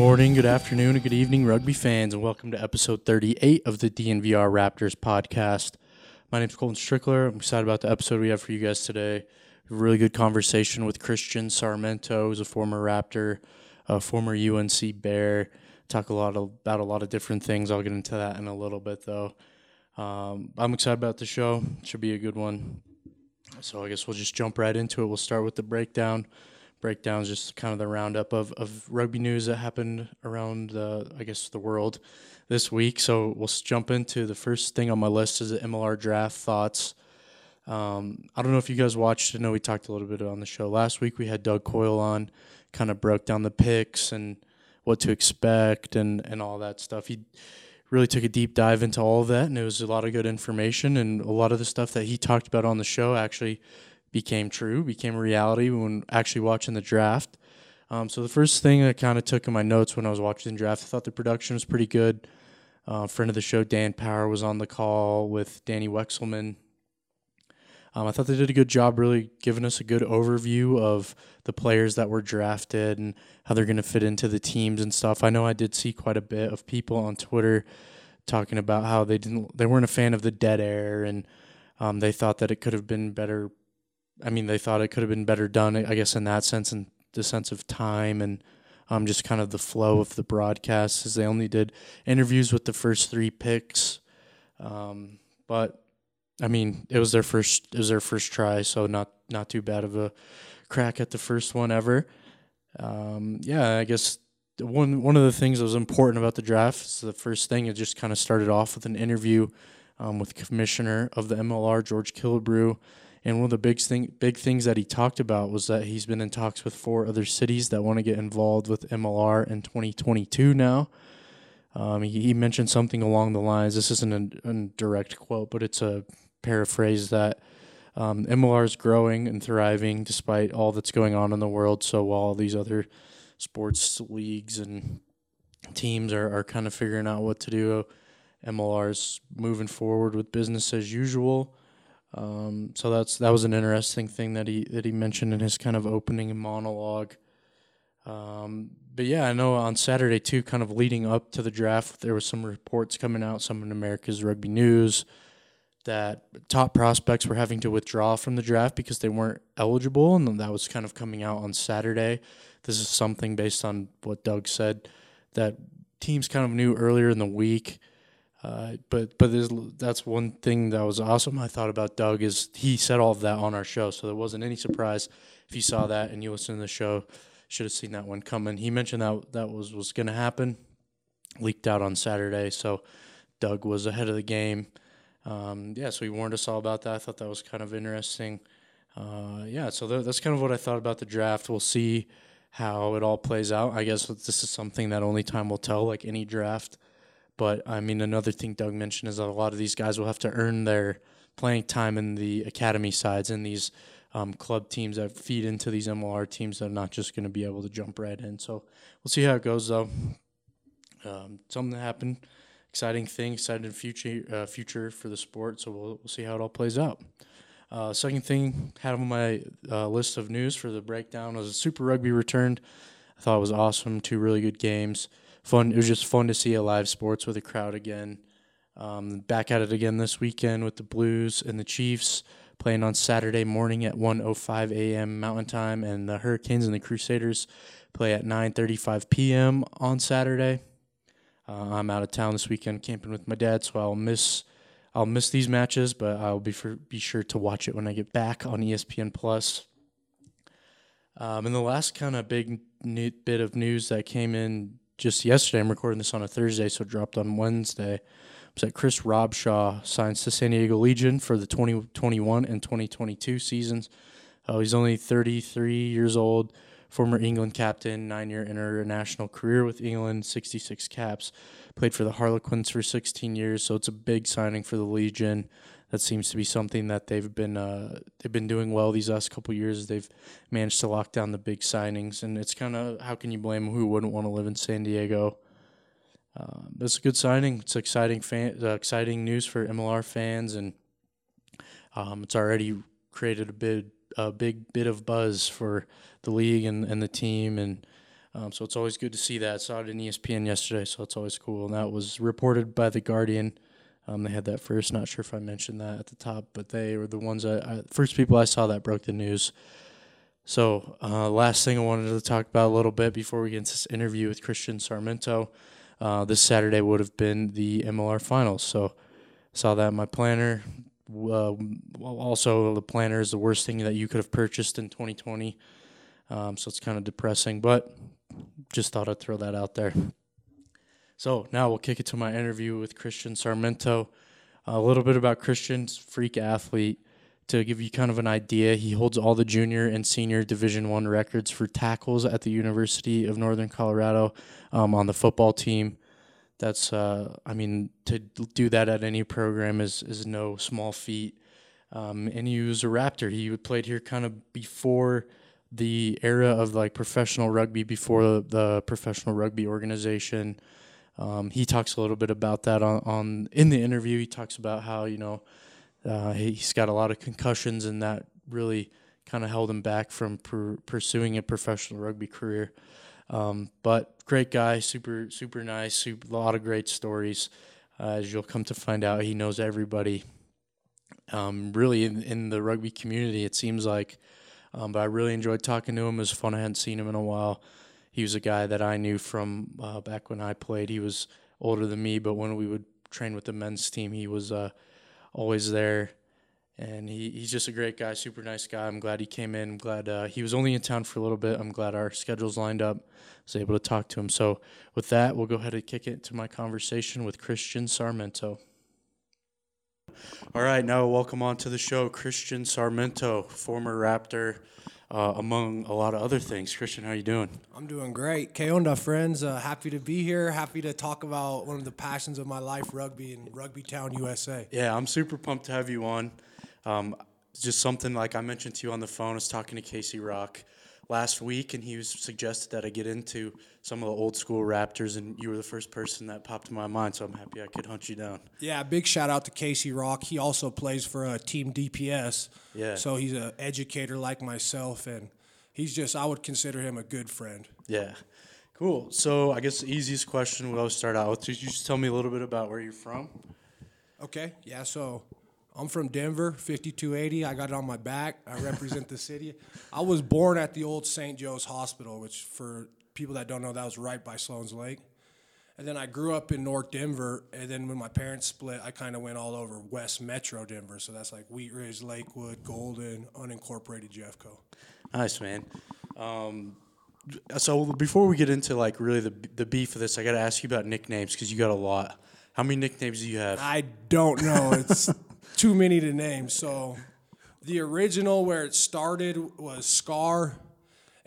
Good morning, good afternoon, and good evening, rugby fans, and welcome to episode 38 of the DNVR Raptors podcast. My name is Colton Strickler. I'm excited about the episode we have for you guys today. A really good conversation with Christian Sarmiento, who's a former Raptor, a former UNC Bear. Talk a lot of, about a lot of different things. I'll get into that in a little bit, though. Um, I'm excited about the show. Should be a good one. So I guess we'll just jump right into it. We'll start with the breakdown breakdowns, just kind of the roundup of, of rugby news that happened around the, I guess, the world this week. So we'll jump into the first thing on my list is the MLR draft thoughts. Um, I don't know if you guys watched. I know we talked a little bit on the show last week. We had Doug Coyle on, kind of broke down the picks and what to expect and and all that stuff. He really took a deep dive into all of that, and it was a lot of good information and a lot of the stuff that he talked about on the show actually became true, became a reality when actually watching the draft. Um, so the first thing I kind of took in my notes when I was watching the draft, I thought the production was pretty good. Uh, friend of the show, Dan Power, was on the call with Danny Wexelman. Um, I thought they did a good job, really giving us a good overview of the players that were drafted and how they're going to fit into the teams and stuff. I know I did see quite a bit of people on Twitter talking about how they didn't, they weren't a fan of the dead air and um, they thought that it could have been better I mean, they thought it could have been better done, I guess, in that sense, and the sense of time and um, just kind of the flow of the broadcast, as they only did interviews with the first three picks. Um, but I mean, it was their first, it was their first try, so not not too bad of a crack at the first one ever. Um, yeah, I guess one one of the things that was important about the draft is the first thing. It just kind of started off with an interview um, with Commissioner of the MLR, George Killebrew. And one of the big thing, big things that he talked about was that he's been in talks with four other cities that want to get involved with MLR in 2022 now. Um, he, he, mentioned something along the lines. This isn't a, direct quote, but it's a paraphrase that um, MLR is growing and thriving despite all that's going on in the world. So while these other sports leagues and teams are, are kind of figuring out what to do, MLR is moving forward with business as usual. Um, so that's that was an interesting thing that he that he mentioned in his kind of opening monologue. Um, but yeah, I know on Saturday too, kind of leading up to the draft, there was some reports coming out, some in America's Rugby News, that top prospects were having to withdraw from the draft because they weren't eligible, and that was kind of coming out on Saturday. This is something based on what Doug said that teams kind of knew earlier in the week uh, but but that's one thing that was awesome. I thought about Doug is he said all of that on our show, so there wasn't any surprise if you saw that and you listened to the show. Should have seen that one coming. He mentioned that that was was going to happen. Leaked out on Saturday, so Doug was ahead of the game. Um, yeah, so he warned us all about that. I thought that was kind of interesting. Uh, yeah, so that's kind of what I thought about the draft. We'll see how it all plays out. I guess this is something that only time will tell, like any draft. But I mean, another thing Doug mentioned is that a lot of these guys will have to earn their playing time in the academy sides and these um, club teams that feed into these MLR teams that are not just going to be able to jump right in. So we'll see how it goes, though. Um, something happened, exciting thing, exciting future uh, future for the sport. So we'll we'll see how it all plays out. Uh, second thing had on my uh, list of news for the breakdown was Super Rugby returned. I thought it was awesome. Two really good games fun. It was just fun to see a live sports with a crowd again. Um, back at it again this weekend with the Blues and the Chiefs playing on Saturday morning at 1:05 a.m. Mountain Time, and the Hurricanes and the Crusaders play at 9:35 p.m. on Saturday. Uh, I'm out of town this weekend camping with my dad, so I'll miss I'll miss these matches, but I'll be for, be sure to watch it when I get back on ESPN Plus. Um, and the last kind of big bit of news that came in just yesterday. I'm recording this on a Thursday, so dropped on Wednesday. Was that Chris Robshaw signs to San Diego Legion for the 2021 and 2022 seasons. Uh, he's only 33 years old, former England captain, nine year international career with England, 66 caps, played for the Harlequins for 16 years. So it's a big signing for the Legion. That seems to be something that they've been uh, they've been doing well these last couple years. They've managed to lock down the big signings, and it's kind of how can you blame? Who wouldn't want to live in San Diego? Uh, it's a good signing. It's exciting fan, uh, exciting news for MLR fans, and um, it's already created a bit a big bit of buzz for the league and, and the team, and um, so it's always good to see that. I saw it in ESPN yesterday, so it's always cool. And that was reported by the Guardian. Um, they had that first. Not sure if I mentioned that at the top, but they were the ones I, I first people I saw that broke the news. So, uh, last thing I wanted to talk about a little bit before we get into this interview with Christian Sarmiento. Uh, this Saturday would have been the MLR finals. So, saw that in my planner. Uh, also, the planner is the worst thing that you could have purchased in 2020. Um, so it's kind of depressing, but just thought I'd throw that out there. So now we'll kick it to my interview with Christian Sarmiento. A little bit about Christian's freak athlete to give you kind of an idea. He holds all the junior and senior Division One records for tackles at the University of Northern Colorado um, on the football team. That's, uh, I mean, to do that at any program is is no small feat. Um, and he was a Raptor. He played here kind of before the era of like professional rugby, before the professional rugby organization. Um, he talks a little bit about that on, on in the interview. He talks about how you know uh, he's got a lot of concussions and that really kind of held him back from per- pursuing a professional rugby career. Um, but great guy, super super nice, super, a lot of great stories. Uh, as you'll come to find out, he knows everybody. Um, really, in, in the rugby community, it seems like. Um, but I really enjoyed talking to him. It was fun. I hadn't seen him in a while he was a guy that I knew from uh, back when I played. He was older than me, but when we would train with the men's team, he was uh, always there. And he, he's just a great guy, super nice guy. I'm glad he came in. I'm glad uh, he was only in town for a little bit. I'm glad our schedules lined up. I was able to talk to him. So, with that, we'll go ahead and kick it to my conversation with Christian Sarmiento. All right, now welcome on to the show, Christian Sarmiento, former Raptor, uh, among a lot of other things. Christian, how are you doing? I'm doing great. Que onda, friends? Uh, happy to be here. Happy to talk about one of the passions of my life, rugby and Rugby Town, USA. Yeah, I'm super pumped to have you on. Um, just something like I mentioned to you on the phone. I was talking to Casey Rock last week, and he was suggested that I get into some of the old school Raptors, and you were the first person that popped in my mind. So I'm happy I could hunt you down. Yeah, big shout out to Casey Rock. He also plays for a uh, Team DPS. Yeah. So he's an educator like myself, and he's just I would consider him a good friend. Yeah. Cool. So I guess the easiest question we always start out with. Could you just tell me a little bit about where you're from? Okay. Yeah. So I'm from Denver, 5280. I got it on my back. I represent the city. I was born at the old St. Joe's Hospital, which for people that don't know, that was right by Sloan's Lake. And then I grew up in North Denver, and then when my parents split, I kind of went all over West Metro Denver. So that's like Wheat Ridge, Lakewood, Golden, unincorporated Jeffco. Nice, man. Um, so before we get into like really the the beef of this, I got to ask you about nicknames because you got a lot. How many nicknames do you have? I don't know. It's too many to name. So the original where it started was Scar.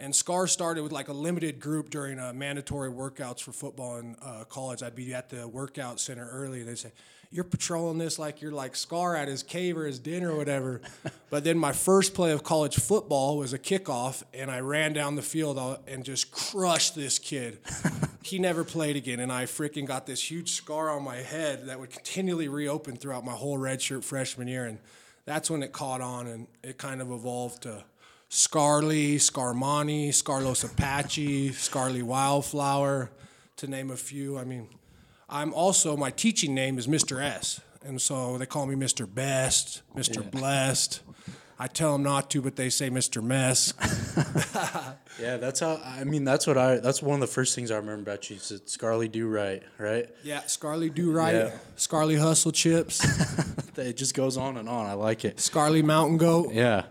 And Scar started with like a limited group during uh, mandatory workouts for football in uh, college. I'd be at the workout center early, and they'd say, "You're patrolling this like you're like Scar at his cave or his dinner or whatever." but then my first play of college football was a kickoff, and I ran down the field and just crushed this kid. he never played again, and I freaking got this huge scar on my head that would continually reopen throughout my whole redshirt freshman year, and that's when it caught on, and it kind of evolved to Scarly, Scarmani, Scarlos Apache, Scarly Wildflower, to name a few. I mean, I'm also, my teaching name is Mr. S. And so they call me Mr. Best, Mr. Yeah. Blessed. I tell them not to, but they say Mr. Mess. yeah, that's how. I mean, that's what I. That's one of the first things I remember about you. Is Scarly Do Right, right? Yeah, Scarly Do Right. Yeah. Scarly Hustle Chips. it just goes on and on. I like it. Scarly Mountain Goat. Yeah.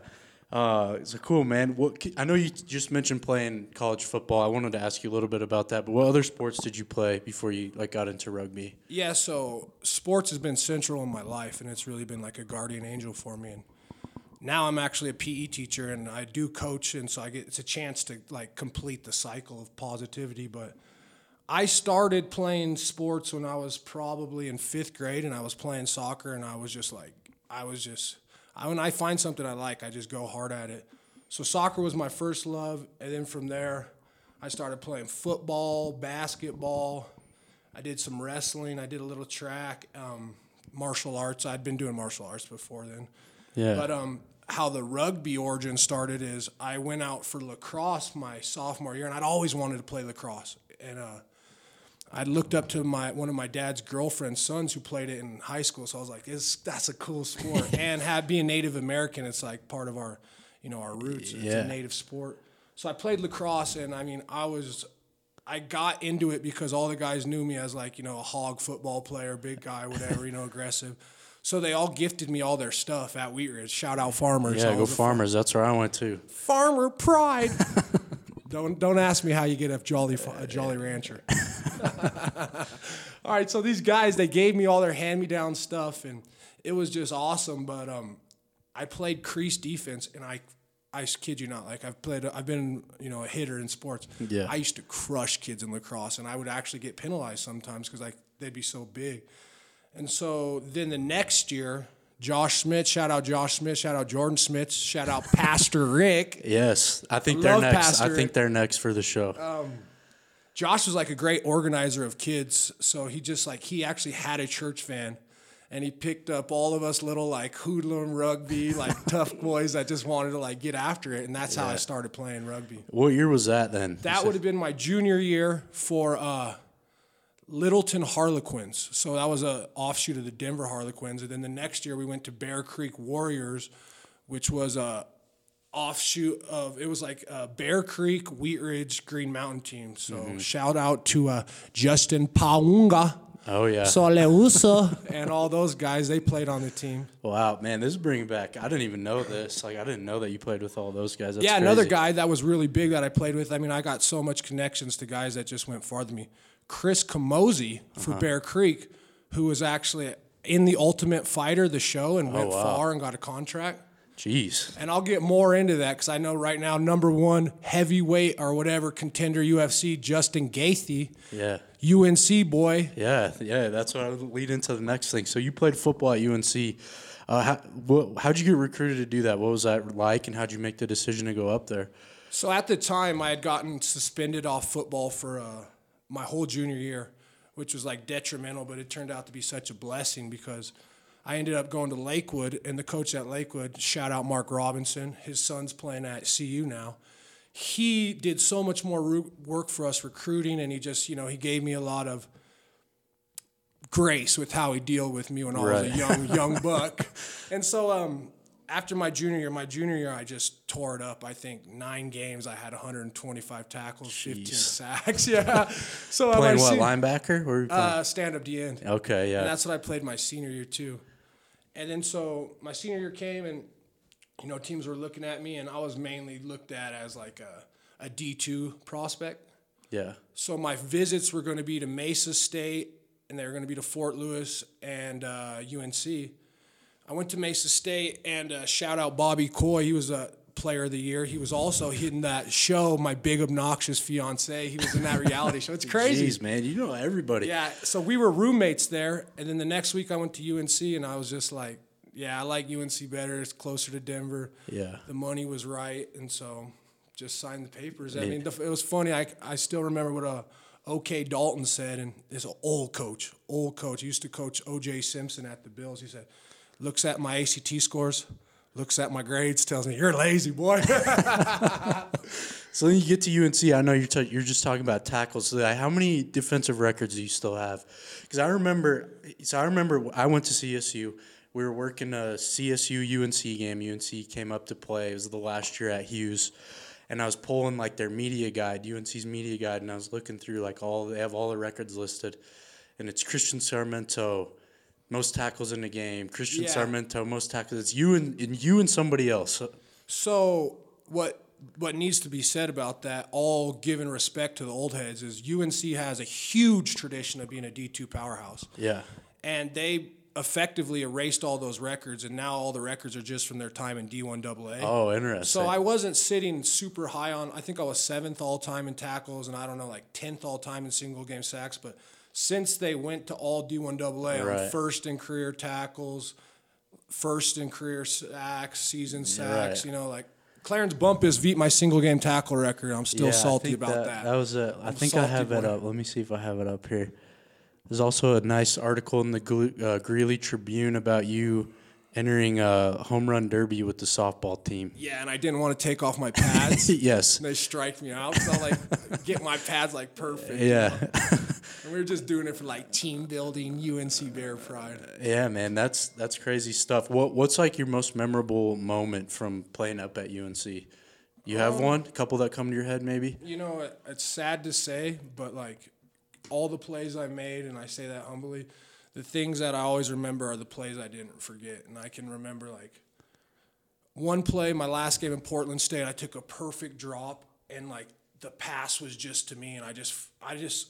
Uh, it's a cool man. What I know you just mentioned playing college football. I wanted to ask you a little bit about that. But what other sports did you play before you like got into rugby? Yeah, so sports has been central in my life, and it's really been like a guardian angel for me. And now I'm actually a PE teacher and I do coach, and so I get it's a chance to like complete the cycle of positivity. But I started playing sports when I was probably in fifth grade, and I was playing soccer, and I was just like, I was just, I, when I find something I like, I just go hard at it. So soccer was my first love, and then from there, I started playing football, basketball. I did some wrestling. I did a little track, um, martial arts. I'd been doing martial arts before then. Yeah. But um, how the rugby origin started is I went out for lacrosse my sophomore year, and I'd always wanted to play lacrosse. And uh, I looked up to my one of my dad's girlfriend's sons who played it in high school, so I was like, "This that's a cool sport." and had being Native American, it's like part of our, you know, our roots. Yeah. It's a native sport. So I played lacrosse, and I mean, I was. I got into it because all the guys knew me as like you know a hog football player, big guy, whatever, you know, aggressive. So they all gifted me all their stuff at Wheat Ridge. Shout out farmers. yeah, go farmers. That's where I went to. farmer pride. don't don't ask me how you get a jolly a jolly rancher. all right, so these guys they gave me all their hand me down stuff and it was just awesome. But um, I played crease defense and I. I kid you not, like I've played, I've been, you know, a hitter in sports. Yeah. I used to crush kids in lacrosse, and I would actually get penalized sometimes because like they'd be so big. And so then the next year, Josh Smith, shout out Josh Smith, shout out Jordan Smith, shout out Pastor Rick. Yes, I think they're next. Pastor I think they're next for the show. Josh was like a great organizer of kids. So he just like he actually had a church van and he picked up all of us little like hoodlum rugby, like tough boys that just wanted to like get after it. And that's how I started playing rugby. what year was that then? That would have been my junior year for uh, Littleton Harlequins. So that was a offshoot of the Denver Harlequins. And then the next year we went to Bear Creek Warriors, which was a offshoot of it was like uh, Bear Creek, Wheat Ridge, Green Mountain team. So shout out to uh, Justin Paunga. Oh yeah. Soleusa and all those guys they played on the team. wow, man, this is bringing back. I didn't even know this. Like, I didn't know that you played with all those guys. That's yeah, another crazy. guy that was really big that I played with. I mean, I got so much connections to guys that just went farther than me. Chris Camozzi for Bear Creek, who was actually in the Ultimate Fighter, the show, and went wow. far and got a contract. Jeez. And I'll get more into that because I know right now, number one heavyweight or whatever contender UFC, Justin Gaethje, Yeah. UNC boy. Yeah, yeah, that's what I would lead into the next thing. So you played football at UNC. Uh, how, what, how'd you get recruited to do that? What was that like, and how'd you make the decision to go up there? So at the time, I had gotten suspended off football for uh, my whole junior year, which was like detrimental, but it turned out to be such a blessing because I ended up going to Lakewood, and the coach at Lakewood, shout out Mark Robinson, his son's playing at CU now. He did so much more work for us recruiting, and he just, you know, he gave me a lot of grace with how he deal with me when I was Right. a young young buck. And so um, after my junior year, my junior year, I just tore it up. I think nine games, I had 125 tackles, 15 sacks. Yeah. So uh, Playing what sen- linebacker? Or uh, stand up D end. okay, yeah. And that's what I played my senior year too. And then so my senior year came and you know teams were looking at me and I was mainly looked at as like a, a D2 prospect. yeah. So my visits were going to be to Mesa State and they were going to be to Fort Lewis and uh, UNC. I went to Mesa State and uh, shout out Bobby Coy. He was a player of the year. He was also in that show, My Big Obnoxious Fiance. He was in that reality show. It's crazy. Jeez, man, you know everybody. Yeah, so we were roommates there, and then the next week I went to UNC, and I was just like, yeah, I like UNC better. It's closer to Denver. Yeah. The money was right, and so just signed the papers. I mean, the, it was funny. I, I still remember what uh, OK Dalton said, and this old coach, old coach. He used to coach OJ Simpson at the Bills. He said, looks at my ACT scores, looks at my grades, tells me, you're lazy, boy. So then you get to UNC. I know you're ta- you're just talking about tackles. So how many defensive records do you still have? Because I remember, so I remember I went to CSU. We were working a CSU UNC game. UNC came up to play. It was the last year at Hughes, and I was pulling like their media guide, UNC's media guide, and I was looking through like all they have all the records listed, and it's Christian Sarmiento. Most tackles in the game. Christian Yeah. Sarmiento, most tackles. It's you and, and you and somebody else. So what what needs to be said about that, all given respect to the old heads, is UNC has a huge tradition of being a D two powerhouse, Yeah. and they effectively erased all those records, and now all the records are just from their time in D1 AA. Oh, interesting. So I wasn't sitting super high on. I think I was seventh all time in tackles, and I don't know, like tenth all time in single game sacks. But since they went to all D1 AA, I'm first in career tackles, first in career sacks, season sacks. Right. You know, like Clarence Bumpus beat my single game tackle record. I'm still Yeah, salty about that. That was a. I I'm think I have it up. Let me see if I have it up here. There's also a nice article in the uh, Greeley Tribune about you entering a home run derby with the softball team. Yeah, and I didn't want to take off my pads. yes. they strike me out, so I like get my pads like perfect. Yeah. And we were just doing it for like team building, UNC Bear Pride. yeah, man. That's that's crazy stuff. What what's like your most memorable moment from playing up at UNC? You have Um, one? A couple that come to your head, maybe? You know, it- it's sad to say, but like all the plays I made, and I say that humbly, the things that I always remember are the plays I didn't forget. And I can remember like one play, my last game in Portland State, I took a perfect drop, and like the pass was just to me, and I just, I just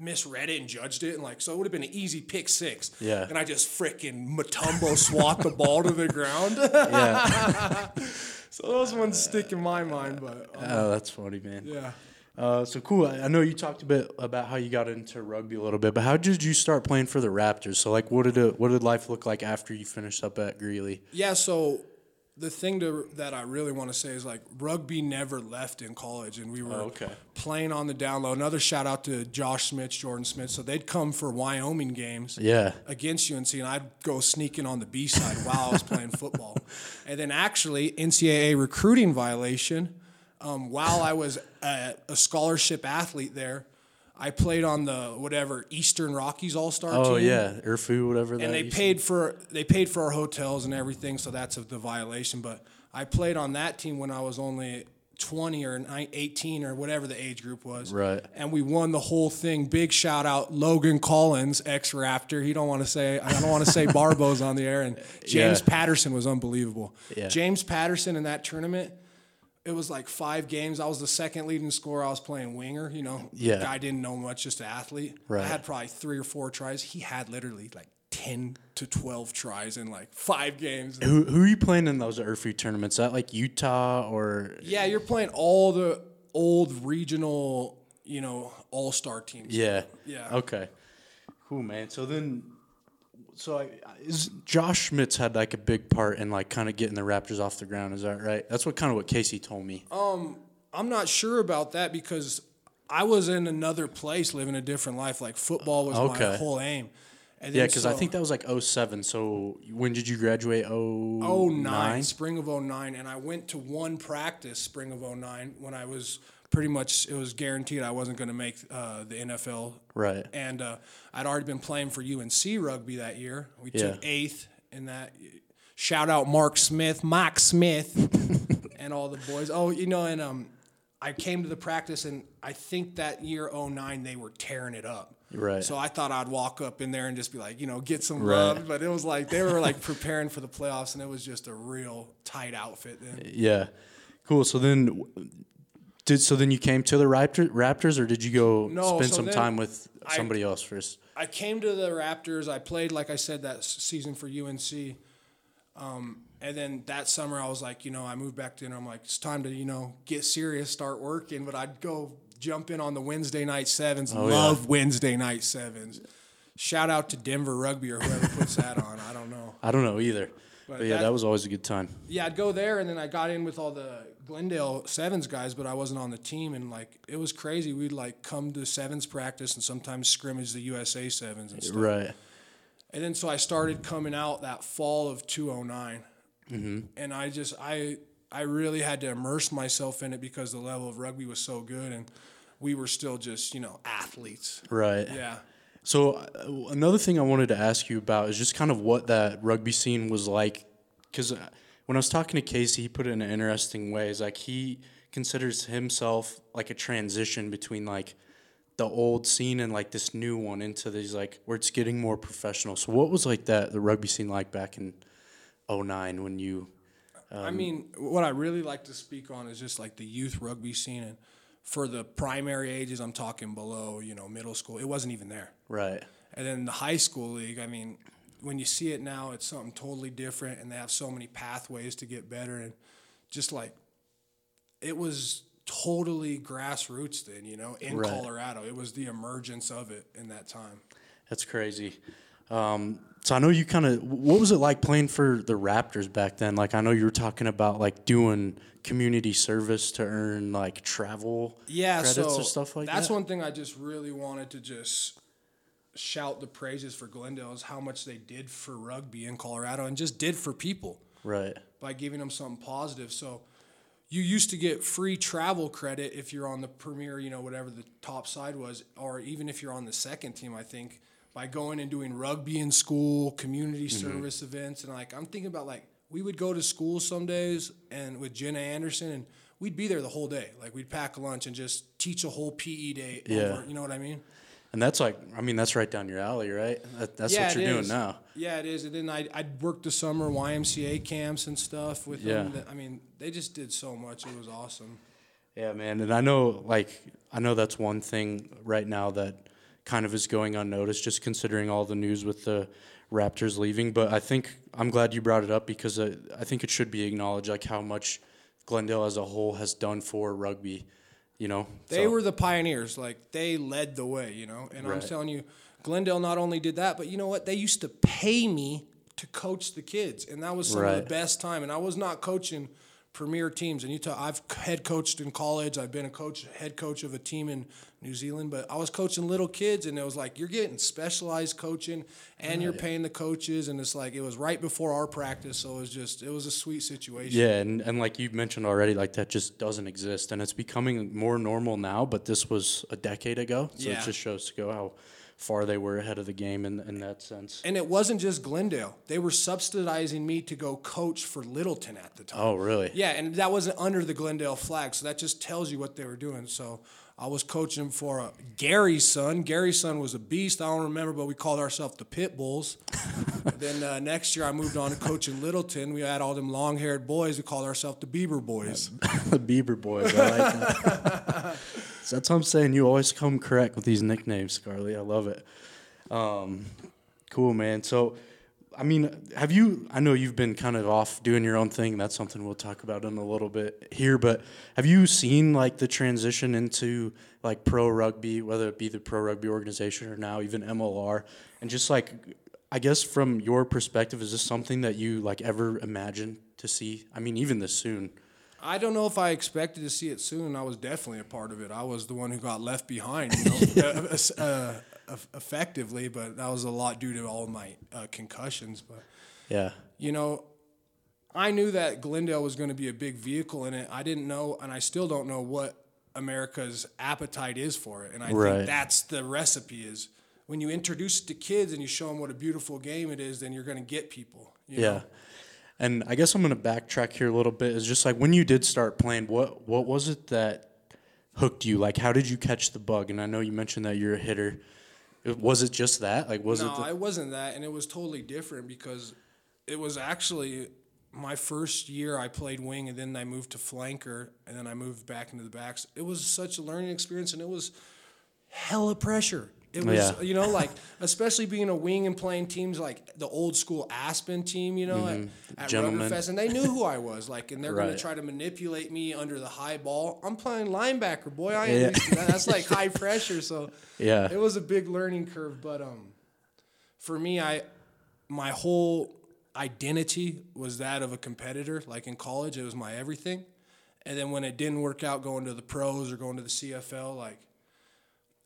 misread it and judged it, and like so it would have been an easy pick six. Yeah. And I just freaking Mutombo swat the ball to the ground. Yeah. so those ones stick in my mind, but um, oh, that's funny, man. yeah. Uh, so cool. I I know you talked a bit about how you got into rugby a little bit, but how did you start playing for the Raptors? So like, what did it, what did life look like after you finished up at Greeley? Yeah, so the thing to, that I really want to say is like rugby never left in college, and we were Oh, okay. playing on the down low. Another shout out to Josh Smith, Jordan Smith. So they'd come for Wyoming games Yeah. against UNC, and I'd go sneaking on the B side while I was playing football. And then actually, NCAA recruiting violation. Um, while I was a, a scholarship athlete there, I played on the whatever Eastern Rockies All Star oh, team. Oh yeah, Urfu, whatever that. and they paid for they paid for our hotels and everything, so that's the violation. But I played on that team when I was only 20 or 18 or whatever the age group was. Right. And we won the whole thing. Big shout out Logan Collins, ex Raptor. He don't want to say I don't want to say Barbo's on the air. And James Yeah. Patterson was unbelievable. Yeah. James Patterson in that tournament. It was like five games. I was the second leading scorer. I was playing winger. You know, Yeah. guy didn't know much, just an athlete. Right. I had probably three or four tries. He had literally like ten to twelve tries in like five games. Who who are you playing in those Urfu tournaments? Is that like Utah or? Yeah, you're playing all the old regional, you know, all star teams. Yeah. Yeah. Okay. Cool, man. So then, so I, is Josh Schmitz had like a big part in like kind of getting the Raptors off the ground. Is that right? That's what kind of what Casey told me. Um, I'm not sure about that because I was in another place living a different life. Like football was Okay. my whole aim. And yeah, because I think that was like 07. So when did you graduate? Oh Oh nine, spring of 09, and I went to one practice spring of 09 when I was pretty much it was guaranteed I wasn't going to make uh, the NFL. Right. And uh, I'd already been playing for UNC rugby that year. We Yeah. took eighth in that. Shout out Mark Smith, Mike Smith, and all the boys. Oh, you know, and um, I came to the practice, and I think that year 09 they were tearing it up. Right. So I thought I'd walk up in there and just be like, you know, get some Right. love. But it was like they were like preparing for the playoffs, and it was just a real tight outfit then. Yeah. Cool. So then, did so then you came to the Raptor, Raptors, or did you go No, spend so some time with I- somebody else first? I came to the Raptors. I played, like I said, that season for UNC. Um, and then that summer, I was like, you know, I moved back to, and I'm like, it's time to, you know, get serious, start working. But I'd go jump in on the Wednesday night sevens. Oh, yeah. Love Wednesday night sevens. Shout out to Denver Rugby or whoever puts that on. I don't know. I don't know either. But, yeah, that- that was always a good time. Yeah, I'd go there, and then I got in with all the Glendale sevens guys, but I wasn't on the team, and like it was crazy. We'd like come to sevens practice and sometimes scrimmage the USA sevens and stuff. Right. And then so I started coming out that fall of 209. And I just I I really had to immerse myself in it because the level of rugby was so good and we were still just, you know, athletes. Right. Yeah. So uh, another thing I wanted to ask you about is just kind of what that rugby scene was like, because when I was talking to Casey, he put it in an interesting way. Is like he considers himself like a transition between like the old scene and like this new one into these like where it's getting more professional. So what was like that the rugby scene like back in 09 when you I um, mean, what I really like to speak on is just like the youth rugby scene and for the primary ages, I'm talking below, you know, middle school. It wasn't even there. right And then the high school league, I mean, when you see it now, it's something totally different, and they have so many pathways to get better, and just like it was totally grassroots then, you know, in Right. Colorado. It was the emergence of it in that time. That's crazy. Um, so I know you kind of. What was it like playing for the Raptors back then? Like I know you were talking about like doing community service to earn like travel yeah, credits so or stuff like that's that. That's one thing I just really wanted to just shout the praises for Glendale is how much they did for rugby in Colorado and just did for people right. by giving them something positive. So you used to get free travel credit if you're on the premier, you know, whatever the top side was, or even if you're on the second team, I think, by going and doing rugby in school, community mm-hmm. service events. And like, I'm thinking about like, we would go to school some days and with Jenna Anderson and we'd be there the whole day. Like we'd pack lunch and just teach a whole PE day. Yeah. Over, you know what I mean? And that's like, I mean, that's right down your alley, right? That, that's what you're doing now. Yeah, it is. And then I I'd work the summer YMCA camps and stuff with them. Yeah. That- I mean, they just did so much. It was awesome. Yeah, man. And I know, like, I know that's one thing right now that kind of is going unnoticed, just considering all the news with the Raptors leaving. But I think I'm glad you brought it up because I, I think it should be acknowledged, like, how much Glendale as a whole has done for rugby, you know? They So- were the pioneers. Like they led the way, you know. And I'm telling you, Glendale not only did that, but you know what? They used to pay me to coach the kids, and that was some of the best time. And I was not coaching premier teams. in Utah. I've head coached in college. I've been a coach, head coach of a team in New Zealand, but I was coaching little kids, and it was like you're getting specialized coaching, and you're paying the coaches, and it's like it was right before our practice, so it was just it was a sweet situation. Yeah, and, and like you mentioned already, like that just doesn't exist, and it's becoming more normal now. But this was a decade ago, so Yeah. it just shows to go how far they were ahead of the game in in that sense. And it wasn't just Glendale. They were subsidizing me to go coach for Littleton at the time. Oh, really? Yeah, and that wasn't under the Glendale flag, so that just tells you what they were doing. So I was coaching for uh, Gary's son. Gary's son was a beast. I don't remember, but we called ourselves the Pit Bulls. then uh, next year, I moved on to coaching Littleton. We had all them long-haired boys. We called ourselves the Bieber Boys. the Bieber boys. I like that. so that's what I'm saying. You always come correct with these nicknames, Scarlett. I love it. Um, cool, man. So, I mean, have you? I know you've been kind of off doing your own thing. That's something we'll talk about in a little bit here. But have you seen like the transition into like pro rugby, whether it be the pro rugby organization or now even MLR, and just like, I guess from your perspective, is this something that you like ever imagined to see? I mean, even this soon. I don't know if I expected to see it soon. I was definitely a part of it. I was the one who got left behind, you know, uh, uh, uh, effectively, but that was a lot due to all my uh, concussions. But Yeah. you know, I knew that Glendale was going to be a big vehicle in it. I didn't know, and I still don't know what America's appetite is for it. And I Right. think that's the recipe: is when you introduce it to kids and you show them what a beautiful game it is, then you're going to get people. you Yeah. know? And I guess I'm gonna backtrack here a little bit. Is just like when you did start playing, what what was it that hooked you? Like, how did you catch the bug? And I know you mentioned that you're a hitter. Was it just that? Like, was no, it? The, it wasn't that, and it was totally different because it was actually my first year I played wing, and then I moved to flanker, and then I moved back into the backs. It was such a learning experience, and it was hella pressure. It was, Yeah. you know, like especially being a wing and playing teams like the old school Aspen team, you know, at, at Gentlemen. Rugby and they knew who I was, like, and they're gonna try to manipulate me under the high ball. I'm playing linebacker, boy. I Yeah. that. That's like high pressure, so yeah. it was a big learning curve, but um, for me, I my whole identity was that of a competitor. Like in college, it was my everything, and then when it didn't work out, going to the pros or going to the CFL, like,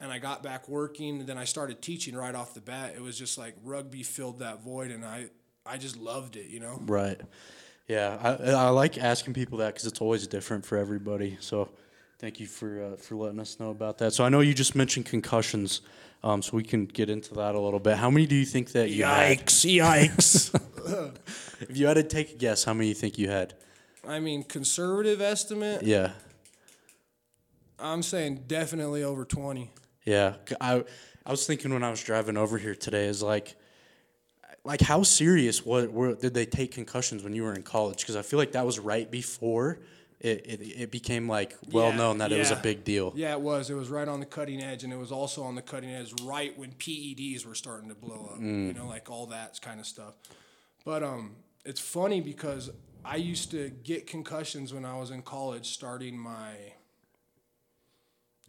and I got back working, and then I started teaching right off the bat. It was just like rugby filled that void, and I I just loved it, you know. Right. Yeah. I I like asking people that because it's always different for everybody. So. Thank you for uh, for letting us know about that. So I know you just mentioned concussions, um, so we can get into that a little bit. How many do you think that you had? yikes! If you had to take a guess, how many do you think you had? I mean, conservative estimate. Yeah. I'm saying definitely over twenty. Yeah, I I was thinking when I was driving over here today is like, like how serious what were did they take concussions when you were in college? Because I feel like that was right before it, it, it became like well Yeah, known that it was a big deal. Yeah, it was. It was right on the cutting edge, and it was also on the cutting edge right when PEDs were starting to blow up. You know, like all that kind of stuff. But um, it's funny because I used to get concussions when I was in college, starting my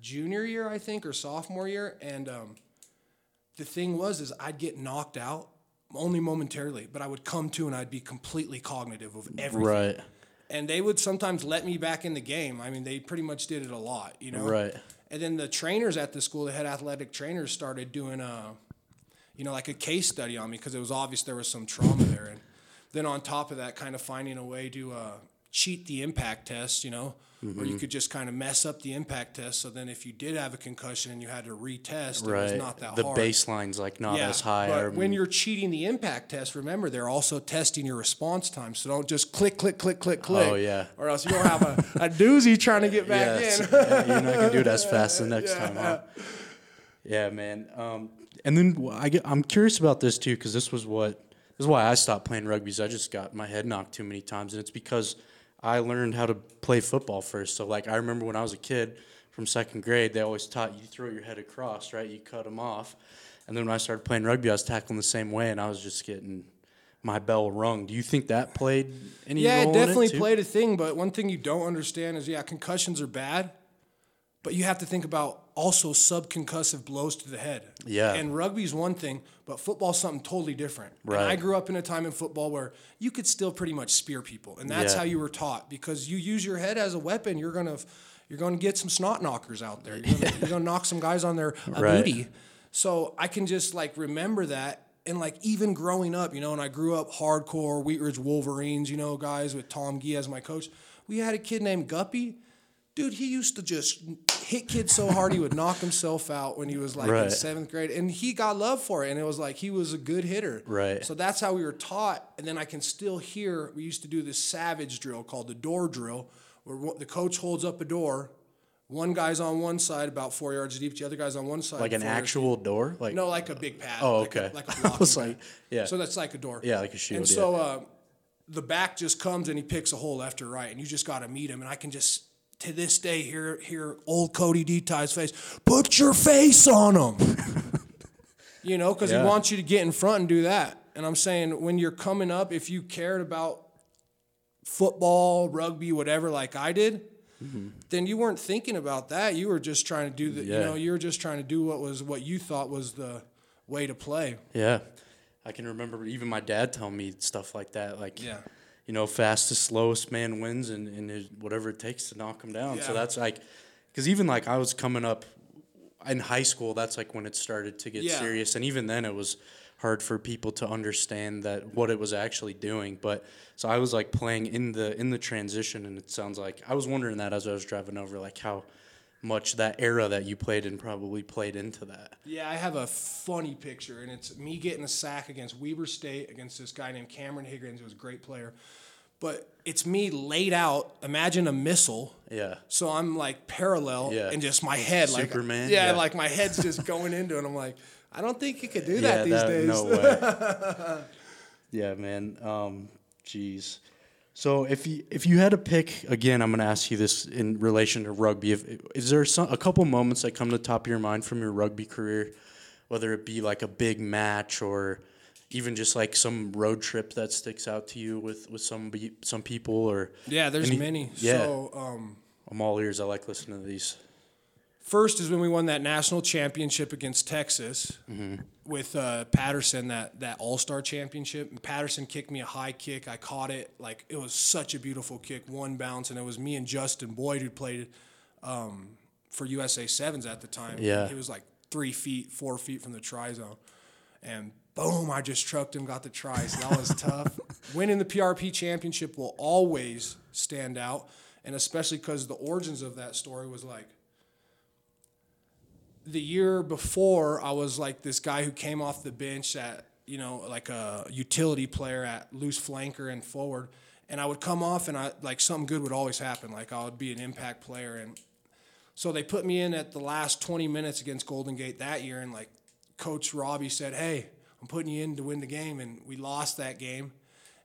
junior year, I think, or sophomore year, and um, the thing was is I'd get knocked out only momentarily, but I would come to and I'd be completely cognitive of everything Right. and they would sometimes let me back in the game. I mean, they pretty much did it a lot, you know. Right. And then the trainers at the school, the head athletic trainers, started doing a, you know, like a case study on me because it was obvious there was some trauma there. And then on top of that, kind of finding a way to uh, cheat the impact test, you know, or Mm-hmm. you could just kind of mess up the impact test. So then, if you did have a concussion and you had to retest, right. it was not that the hard. baseline's like not as high. But remember. when you're cheating the impact test, remember they're also testing your response time. So don't just click, click, click, click, click. Oh, yeah. Or else you'll have a, a doozy trying to get back Yes. in. yeah, you're not gonna do it as fast the next time, huh? Yeah, man. Um, and then I get, I'm curious about this too because this was what this is why I stopped playing rugby. Is I just got my head knocked too many times, and it's because I learned how to play football first. So like I remember when I was a kid from second grade, they always taught you throw your head across, right? You cut them off, and then when I started playing rugby, I was tackling the same way, and I was just getting my bell rung. Do you think that played any Yeah, role it definitely in it played a thing. But one thing you don't understand is, yeah, concussions are bad, but you have to think about also subconcussive blows to the head. Yeah. And rugby's one thing, but football's something totally different. And Right. I grew up in a time in football where you could still pretty much spear people, and that's Yeah. how you were taught because you use your head as a weapon. You're gonna you're gonna get some snot knockers out there. You're gonna, you're gonna knock some guys on their uh, Right. booty. So I can just like remember that. And like even growing up, you know, and I grew up hardcore Wheat Ridge Wolverines, you know, guys with Tom Gee as my coach. We had a kid named Guppy. Dude, he used to just hit kids so hard he would knock himself out when he was like in seventh grade. And he got love for it. And it was like he was a good hitter. Right. So that's how we were taught. And then I can still hear we used to do this savage drill called the door drill, where the coach holds up a door. One guy's on one side, about four yards deep. The other guy's on one side. like an actual door, like no, like a big pad. Oh, like a- okay. Like a, I was pad. like, yeah. So that's like a door. Yeah, like a shield, And yeah. so uh, the back just comes and he picks a hole left or right, and you just got to meet him. And I can just to this day hear hear old Cody D face. Put your face on him. you know, because Yeah. he wants you to get in front and do that. And I'm saying when you're coming up, if you cared about football, rugby, whatever, like I did, mm-hmm. then you weren't thinking about that. You were just trying to do the, you know, you were just trying to do what was what you thought was the way to play. Yeah. I can remember even my dad telling me stuff like that. Like, Yeah. You know, fastest, slowest man wins and, and whatever it takes to knock him down. So that's like, because even like I was coming up in high school, that's like when it started to get Yeah. serious. And even then it was hard for people to understand that what it was actually doing. But so I was like playing in the in the transition and it sounds like I was wondering that as I was driving over, like how much that era that you played in probably played into that. Yeah, I have a funny picture, and it's me getting a sack against Weber State against this guy named Cameron Higgins, who was a great player. But it's me laid out. Imagine a missile. Yeah. So I'm like parallel, Yeah. and just my head, like Superman, Yeah, yeah. like my head's just going into it. I'm like, I don't think you could do that these days. No way. yeah, man. Um, jeez. So if you if you had to pick again, I'm going to ask you this in relation to rugby. If, is there some, a couple moments that come to the top of your mind from your rugby career, whether it be like a big match or even just like some road trip that sticks out to you with with some some people or yeah, there's Any- many. yeah. So um, I'm all ears. I like listening to these. First is when we won that national championship against Texas with uh, Patterson, that, that All Star championship. And Patterson kicked me a high kick. I caught it. Like, it was such a beautiful kick, one bounce. And it was me and Justin Boyd who played um, for USA Sevens at the time. Yeah. He was like three feet, four feet from the try zone. And boom, I just trucked him, got the try. So that was tough. Winning the PRP championship will always stand out. And especially because the origins of that story was like, the year before, I was like this guy who came off the bench at, you know, like a utility player at loose flanker and forward. And I would come off and I like something good would always happen. Like I would be an impact player. And so they put me in at the last 20 minutes against Golden Gate that year. And like Coach Robbie said, Hey, I'm putting you in to win the game. And we lost that game.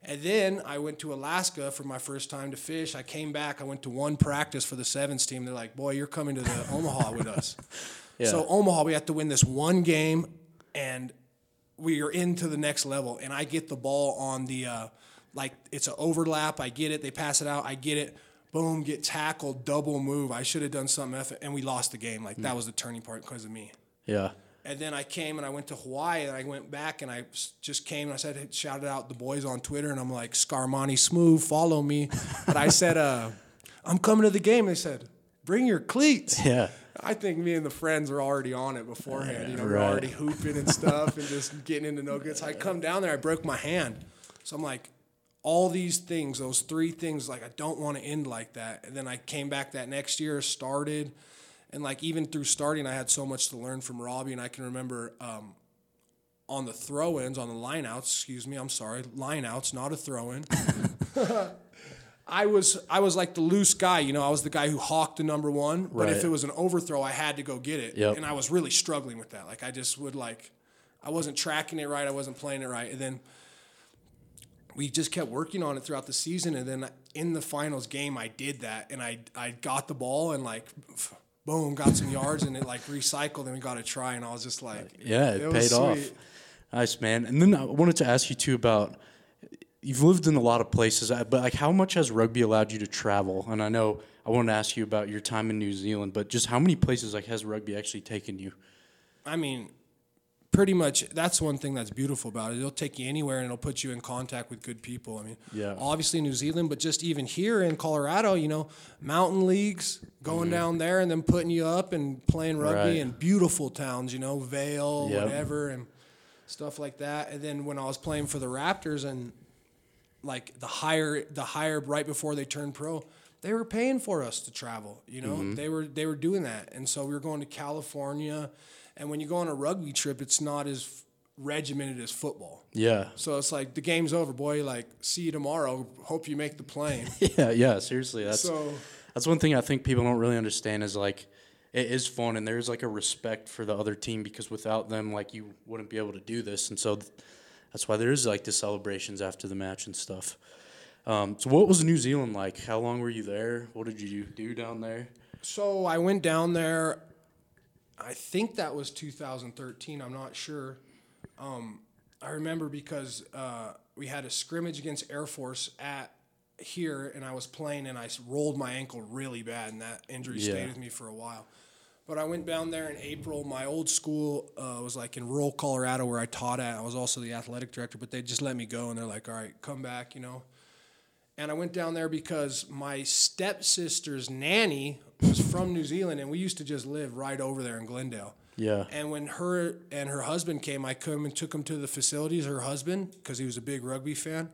And then I went to Alaska for my first time to fish. I came back. I went to one practice for the sevens team. They're like, "Boy, you're coming to the Omaha with us." So Omaha, we have to win this one game, and we are into the next level. And I get the ball on the, uh, like it's an overlap. I get it. They pass it out. I get it. Boom, get tackled, double move. I should have done something, eff- and we lost the game. Like that was the turning point because of me. Yeah. And then I came and I went to Hawaii and I went back and I just came and I said, shouted out the boys on Twitter and I'm like, Scarmani Smooth, follow me. But I said, uh, I'm coming to the game. They said, bring your cleats. Yeah. I think me and the friends were already on it beforehand. You know, Right. we're already hooping and stuff and just getting into no good. So I come down there, I broke my hand. So I'm like, all these things, those three things, like I don't want to end like that. And then I came back that next year, started, and like even through starting, I had so much to learn from Robbie. And I can remember um, on the throw-ins, on the lineouts, excuse me, I'm sorry, lineouts, not a throw-in. I was I was like the loose guy, you know. I was the guy who hawked the number one, but if it was an overthrow, I had to go get it, Yep. and I was really struggling with that. Like I just would like, I wasn't tracking it right, I wasn't playing it right, and then we just kept working on it throughout the season, and then in the finals game, I did that, and I I got the ball and like, boom, got some yards, and it like recycled, and we got a try, and I was just like, Yeah, it, It was paid off. Nice, man. And then I wanted to ask you too about you've lived in a lot of places, uh, but like how much has rugby allowed you to travel? And I know I wanted to ask you about your time in New Zealand, but just how many places like has rugby actually taken you? I mean, pretty much that's one thing that's beautiful about it. It'll take you anywhere and it'll put you in contact with good people. I mean, Yeah. obviously New Zealand, but just even here in Colorado, you know, mountain leagues, going down there and then putting you up and playing rugby Mm-hmm. Right. in beautiful towns, you know, Vail, Yep. whatever, and stuff like that. And then when I was playing for the Raptors and like the higher the higher right before they turned pro they were paying for us to travel you know? Mm-hmm. they were they were doing that. And so we were going to california. And when you go on a rugby trip it's not as regimented as football. Yeah. so it's like the game's over boy. Like see you tomorrow. Hope you make the plane. Yeah, yeah, seriously. That's so that's one thing I think people don't really understand is like it is fun and there's like a respect for the other team because without them like you wouldn't be able to do this. And so th- that's why there is like the celebrations after the match and stuff. Um, so what was New Zealand like? How long were you there? What did you do down there? So I went down there. I think that was 2013. I'm not sure. Um, I remember because uh, we had a scrimmage against Air Force at here, and I was playing, and I rolled my ankle really bad, and that injury Yeah. stayed with me for a while. But I went down there in April. My old school uh, was like in rural Colorado where I taught at. I was also the athletic director, but they just let me go, and they're like, "All right, come back," you know. And I went down there because my stepsister's nanny was from New Zealand, and we used to just live right over there in Glendale. Yeah. And when her and her husband came, I come and took him to the facilities. Her husband, because he was a big rugby fan,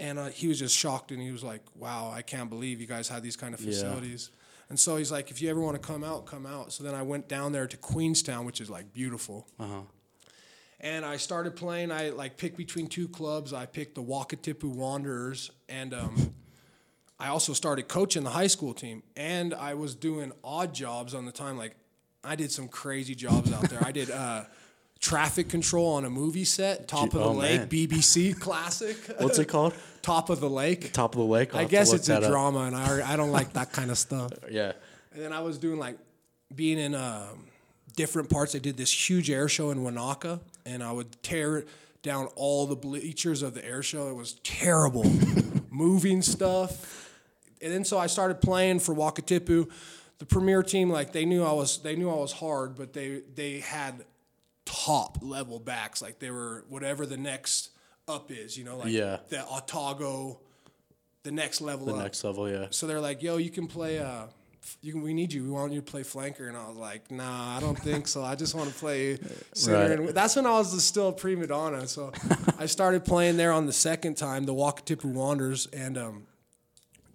and uh, he was just shocked, and he was like, "Wow, I can't believe you guys had these kind of facilities." And so he's like, "If you ever want to come out, come out." So then I went down there to Queenstown, which is like beautiful. Uh-huh. And I started playing. I like picked between two clubs. I picked the Wakatipu Wanderers, and um, I also started coaching the high school team. And I was doing odd jobs on the time. Like I did some crazy jobs out there. I did uh, traffic control on a movie set, Top of the oh, Lake, man. BBC classic. What's it called? Top of the Lake. Top of the lake. I'll I guess it's a up. drama, and I I don't like that kind of stuff. Yeah. And then I was doing like being in um, different parts. I did this huge air show in Wanaka, and I would tear down all the bleachers of the air show. It was terrible, moving stuff. And then so I started playing for Wakatipu. The premier team, like they knew I was, they knew I was hard, but they they had top level backs. Like they were whatever the next up is, you know, like Yeah. the Otago, the next level The up. next level, yeah. So they're like, "Yo, you can play. Uh, you can. We need you. We want you to play flanker." And I was like, "Nah, I don't think so. I just want to play center." Right. And that's when I was still a prima donna. So I started playing there on the second time, the Wakatipu Wanderers, and um,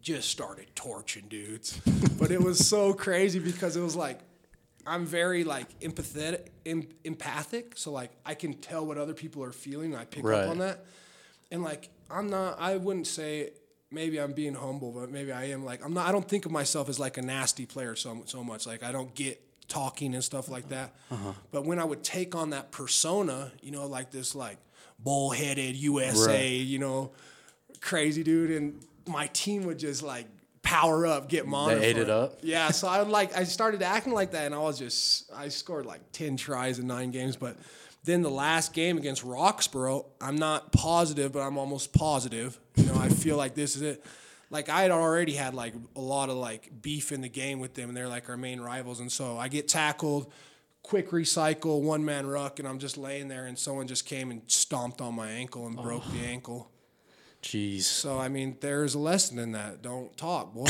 just started torching dudes. but it was so crazy because it was like. I'm very like empathetic, em- empathic, so like I can tell what other people are feeling. I pick Right. up on that, and like I'm not. I wouldn't say maybe I'm being humble, but maybe I am. Like I'm not. I don't think of myself as like a nasty player so so much. Like I don't get talking and stuff like that. Uh-huh. But when I would take on that persona, you know, like this like bullheaded USA, Right. you know, crazy, dude. And my team would just like power up, get mono. ate for it up? Yeah, so I like I started acting like that, and I was just I scored like ten tries in nine games, but then the last game against Roxburgh, I'm not positive, but I'm almost positive. You know, I feel like this is it. Like I had already had like a lot of like beef in the game with them, and they're like our main rivals, and so I get tackled. Quick recycle, one man ruck, and I'm just laying there, and someone just came and stomped on my ankle and oh. broke the ankle. Jeez. So I mean, there's a lesson in that. Don't talk, boy.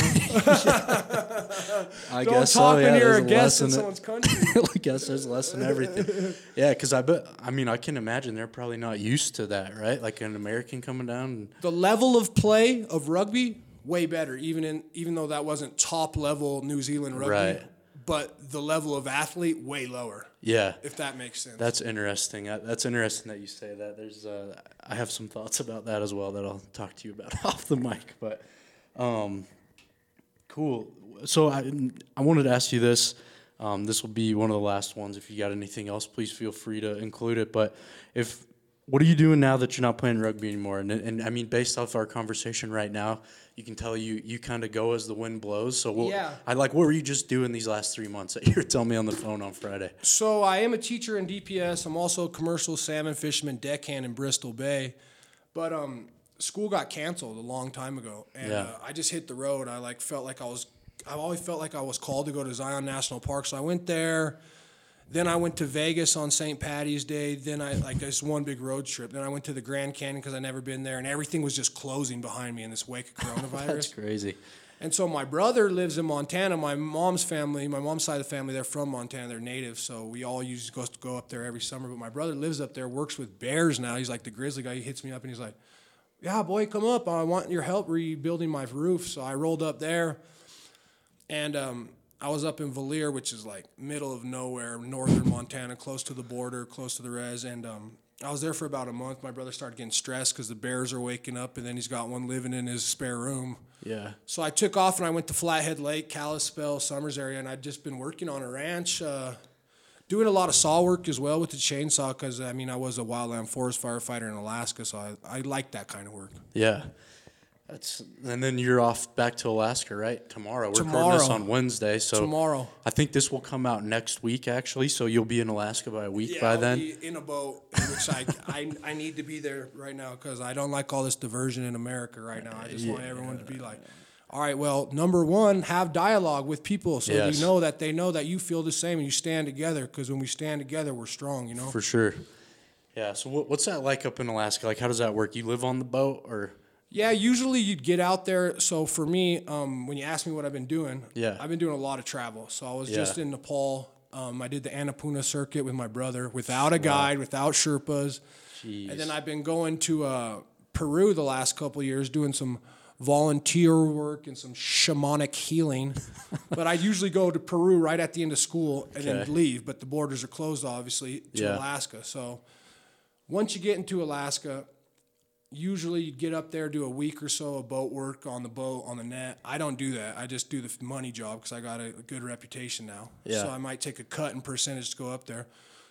I Don't guess talk so. Yeah, when you're there's a guest in lesson- someone's country. I guess there's less in everything. Yeah, because I bet. I mean, I can imagine they're probably not used to that, right? Like an American coming down. And, the level of play of rugby way better, even in even though that wasn't top level New Zealand rugby. Right. But the level of athlete way lower, yeah, if that makes sense. that's interesting. That's interesting that you say that. There's. Uh, I have some thoughts about that as well that I'll talk to you about off the mic. But, um, cool. So I I wanted to ask you this. Um, this will be one of the last ones. If you got anything else, please feel free to include it. But if what are you doing now that you're not playing rugby anymore? And, and I mean, based off our conversation right now, you can tell you you kind of go as the wind blows. So what, Yeah. I like. What were you just doing these last three months that you were telling me on the phone on Friday? So I am a teacher in DPS. I'm also a commercial salmon fisherman deckhand in Bristol Bay, but um, school got canceled a long time ago, and Yeah. uh, I just hit the road. I like felt like I was. I've always felt like I was called to go to Zion National Park, so I went there. Then I went to Vegas on St. Patty's Day. Then I like this one big road trip. Then I went to the Grand Canyon because I never been there, and everything was just closing behind me in this wake of coronavirus. That's crazy. And so my brother lives in Montana. My mom's family, my mom's side of the family, they're from Montana. They're native, so we all used to go, go up there every summer. But my brother lives up there, works with bears now. He's like the grizzly guy. He hits me up and he's like, "Yeah, boy, come up. I want your help rebuilding my roof." So I rolled up there, and um, I was up in Valier, which is like middle of nowhere, northern Montana, close to the border, close to the res, and um, I was there for about a month. My brother started getting stressed because the bears are waking up, and then he's got one living in his spare room. Yeah. So I took off and I went to Flathead Lake, Kalispell, Somers area, and I'd just been working on a ranch, uh, doing a lot of saw work as well with the chainsaw because I mean I was a wildland forest firefighter in Alaska, so I, I like that kind of work. Yeah. That's and then you're off back to Alaska, right? Tomorrow. We're recording this Tomorrow. on Wednesday, so Tomorrow. I think this will come out next week actually, so you'll be in Alaska by a week Yeah, by I'll then. be in a boat, which I, I I need to be there right now because I don't like all this diversion in America right now. I just want everyone to be like, all right, well, number one, have dialogue with people so Yes. you know that they know that you feel the same and you stand together. Because when we stand together, we're strong. You know. For sure. Yeah, so what's that like up in Alaska? Like how does that work? You live on the boat or Yeah, usually you'd get out there. So for me, um, when you ask me what I've been doing, Yeah. I've been doing a lot of travel. So I was Yeah. just in Nepal. Um, I did the Annapurna circuit with my brother without a guide, without Sherpas. Jeez. And then I've been going to uh, Peru the last couple of years doing some volunteer work and some shamanic healing. but I usually go to Peru right at the end of school and Okay. then leave. But the borders are closed, obviously, to Yeah. Alaska. So once you get into Alaska, usually you get up there, do a week or so of boat work on the boat, on the net. I don't do that. I just do the money job because I got a, a good reputation now. Yeah. So I might take a cut in percentage to go up there.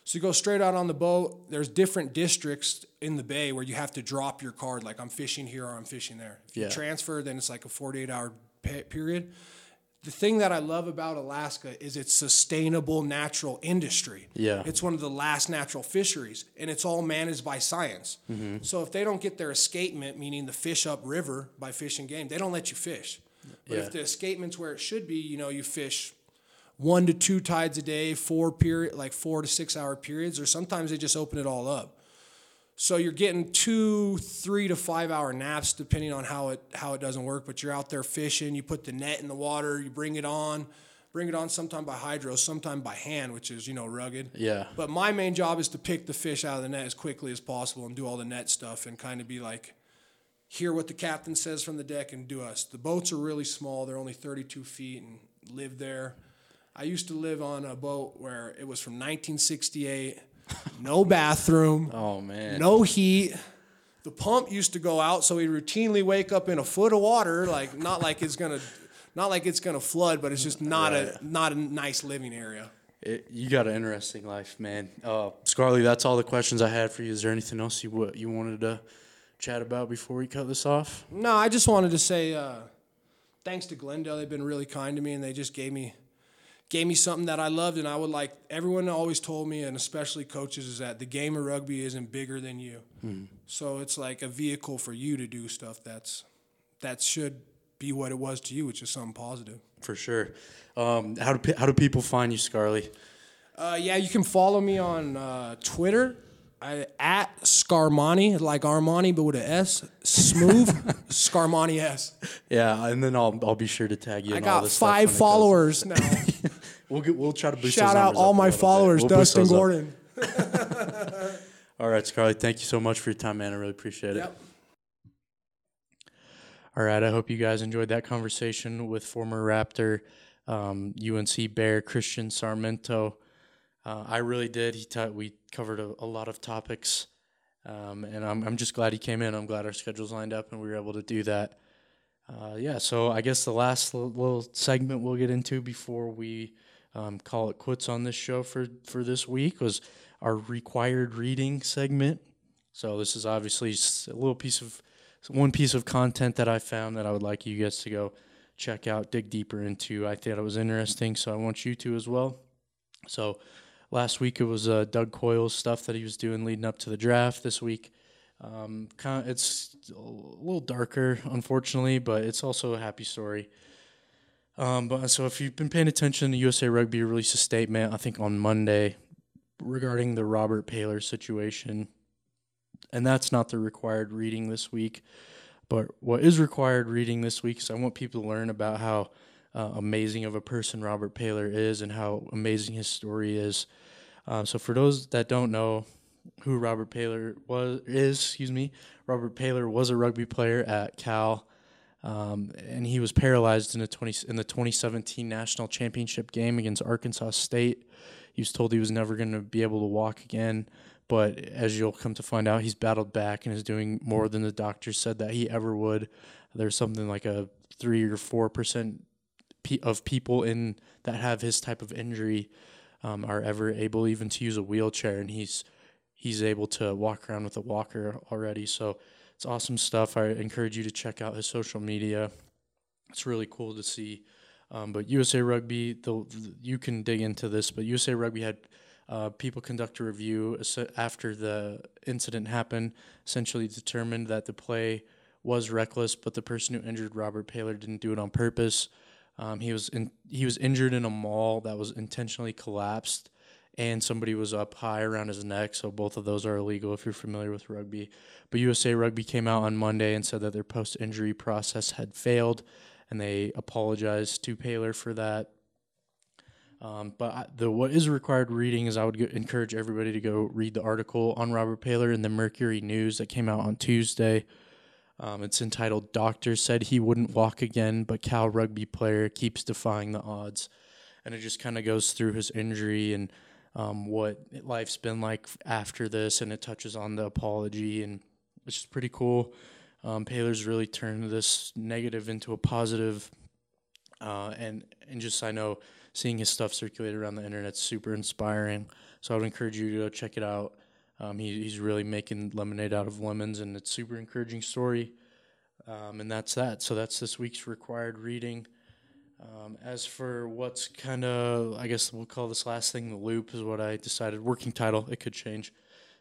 So you go straight out on the boat. There's different districts in the bay where you have to drop your card, like I'm fishing here or I'm fishing there. If Yeah. you transfer, then it's like a 48 hour pe- period. The thing that I love about Alaska is its sustainable natural industry. Yeah. It's one of the last natural fisheries, and it's all managed by science. Mm-hmm. So if they don't get their escapement, meaning the fish upriver by fishing game, they don't let you fish. But Yeah. if the escapement's where it should be, you know, you fish one to two tides a day, four period, like four to six hour periods, or sometimes they just open it all up. So you're getting two, three to five hour naps depending on how it how it doesn't work. But you're out there fishing. You put the net in the water. You bring it on, bring it on sometime by hydro, sometime by hand, which is you know rugged. Yeah. But my main job is to pick the fish out of the net as quickly as possible and do all the net stuff and kind of be like, hear what the captain says from the deck and do us. The boats are really small. They're only 32 feet and live there. I used to live on a boat where it was from 1968, no bathroom, Oh man. no heat. The pump used to go out, so we routinely wake up in a foot of water. Like not like it's gonna, not like it's gonna flood, but it's just not a not a nice living area. It, you got an interesting life, man. Uh, Scarley, that's all the questions I had for you. Is there anything else you wa- you wanted to chat about before we cut this off? No, I just wanted to say uh, thanks to Glendale. They've been really kind to me, and they just gave me gave me something that I loved, and I would like. Everyone always told me, and especially coaches, is that the game of rugby isn't bigger than you. So it's like a vehicle for you to do stuff that's that should be what it was to you, which is something positive. For sure. Um, how do how do people find you, Scarly? Uh, yeah, you can follow me on uh, Twitter I, at Scarmani, like Armani, but with an S, Smooth Scarmani S. Yeah, and then I'll I'll be sure to tag you. I in all got five followers now. We'll get, we'll try to boost. Shout out all my followers, We'll Dustin. Gordon. All right, Scarly, thank you so much for your time, man. I really appreciate it. Yep. All right, I hope you guys enjoyed that conversation with former Raptor, um, UNC Bear Christian Sarmiento. Uh, I really did. He taught. we covered a, a lot of topics, um, and I'm I'm just glad he came in. I'm glad our schedules lined up and we were able to do that. Uh, yeah, so I guess the last little, little segment we'll get into before we um, call it quits on this show for for this week was our required reading segment. So this is obviously a little piece of one piece of content that I found that I would like you guys to go check out, dig deeper into. I thought it was interesting, so I want you to as well. So last week it was uh, Doug Coyle's stuff that he was doing leading up to the draft. This week, um, kind it's a little darker, unfortunately, but it's also a happy story. Um, but so if you've been paying attention, the USA Rugby released a statement, I think on Monday, regarding the Robert Paylor situation. And that's not the required reading this week. But what is required reading this week is I want people to learn about how uh, amazing of a person Robert Paylor is and how amazing his story is. Um, so for those that don't know who Robert Paylor was is, excuse me, Robert Paylor was a rugby player at Cal. Um, and he was paralyzed in the 20, in the 2017 national championship game against Arkansas State. He was told he was never going to be able to walk again, but as you'll come to find out, he's battled back and is doing more than the doctors said that he ever would. There's something like a three or four percent pe- of people in that have his type of injury um, are ever able even to use a wheelchair, and he's he's able to walk around with a walker already. So it's awesome stuff. I encourage you to check out his social media. It's really cool to see. Um, but USA Rugby, the, you can dig into this, but USA Rugby had uh, people conduct a review after the incident happened, essentially determined that the play was reckless, but the person who injured Robert Paylor didn't do it on purpose. Um, he was in, he was injured in a maul that was intentionally collapsed, and somebody was up high around his neck. So both of those are illegal if you're familiar with rugby. But USA Rugby came out on Monday and said that their post injury process had failed, and they apologized to Paylor for that. Um, but the what is required reading is I would go, encourage everybody to go read the article on Robert Paylor in the Mercury News that came out on Tuesday. Um, it's entitled "Doctor Said He Wouldn't Walk Again, but Cal Rugby Player Keeps Defying the Odds," and it just kind of goes through his injury and um, what life's been like after this, and it touches on the apology, and it's just pretty cool. Um, Paylor's really turned this negative into a positive, uh, and and just I know seeing his stuff circulate around the internet's super inspiring. So I would encourage you to go check it out. Um, he, he's really making lemonade out of lemons, and it's super encouraging story. Um, and that's that. So that's this week's required reading. Um, as for what's kind of, I guess we'll call this last thing the loop, is what I decided. Working title, it could change.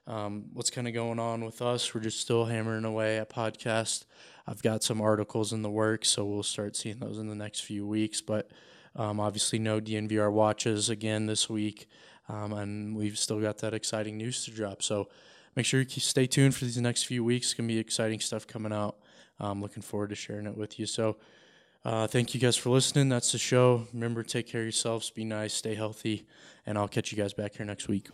Um, what's kind of going on with us? We're just still hammering away at podcast. I've got some articles in the works, so we'll start seeing those in the next few weeks. But um, obviously, no DNVR watches again this week, um, and we've still got that exciting news to drop. So make sure you stay tuned for these next few weeks. It's gonna be exciting stuff coming out. I'm looking forward to sharing it with you. So. Uh, thank you guys for listening. That's the show. Remember, take care of yourselves, be nice, stay healthy, and I'll catch you guys back here next week.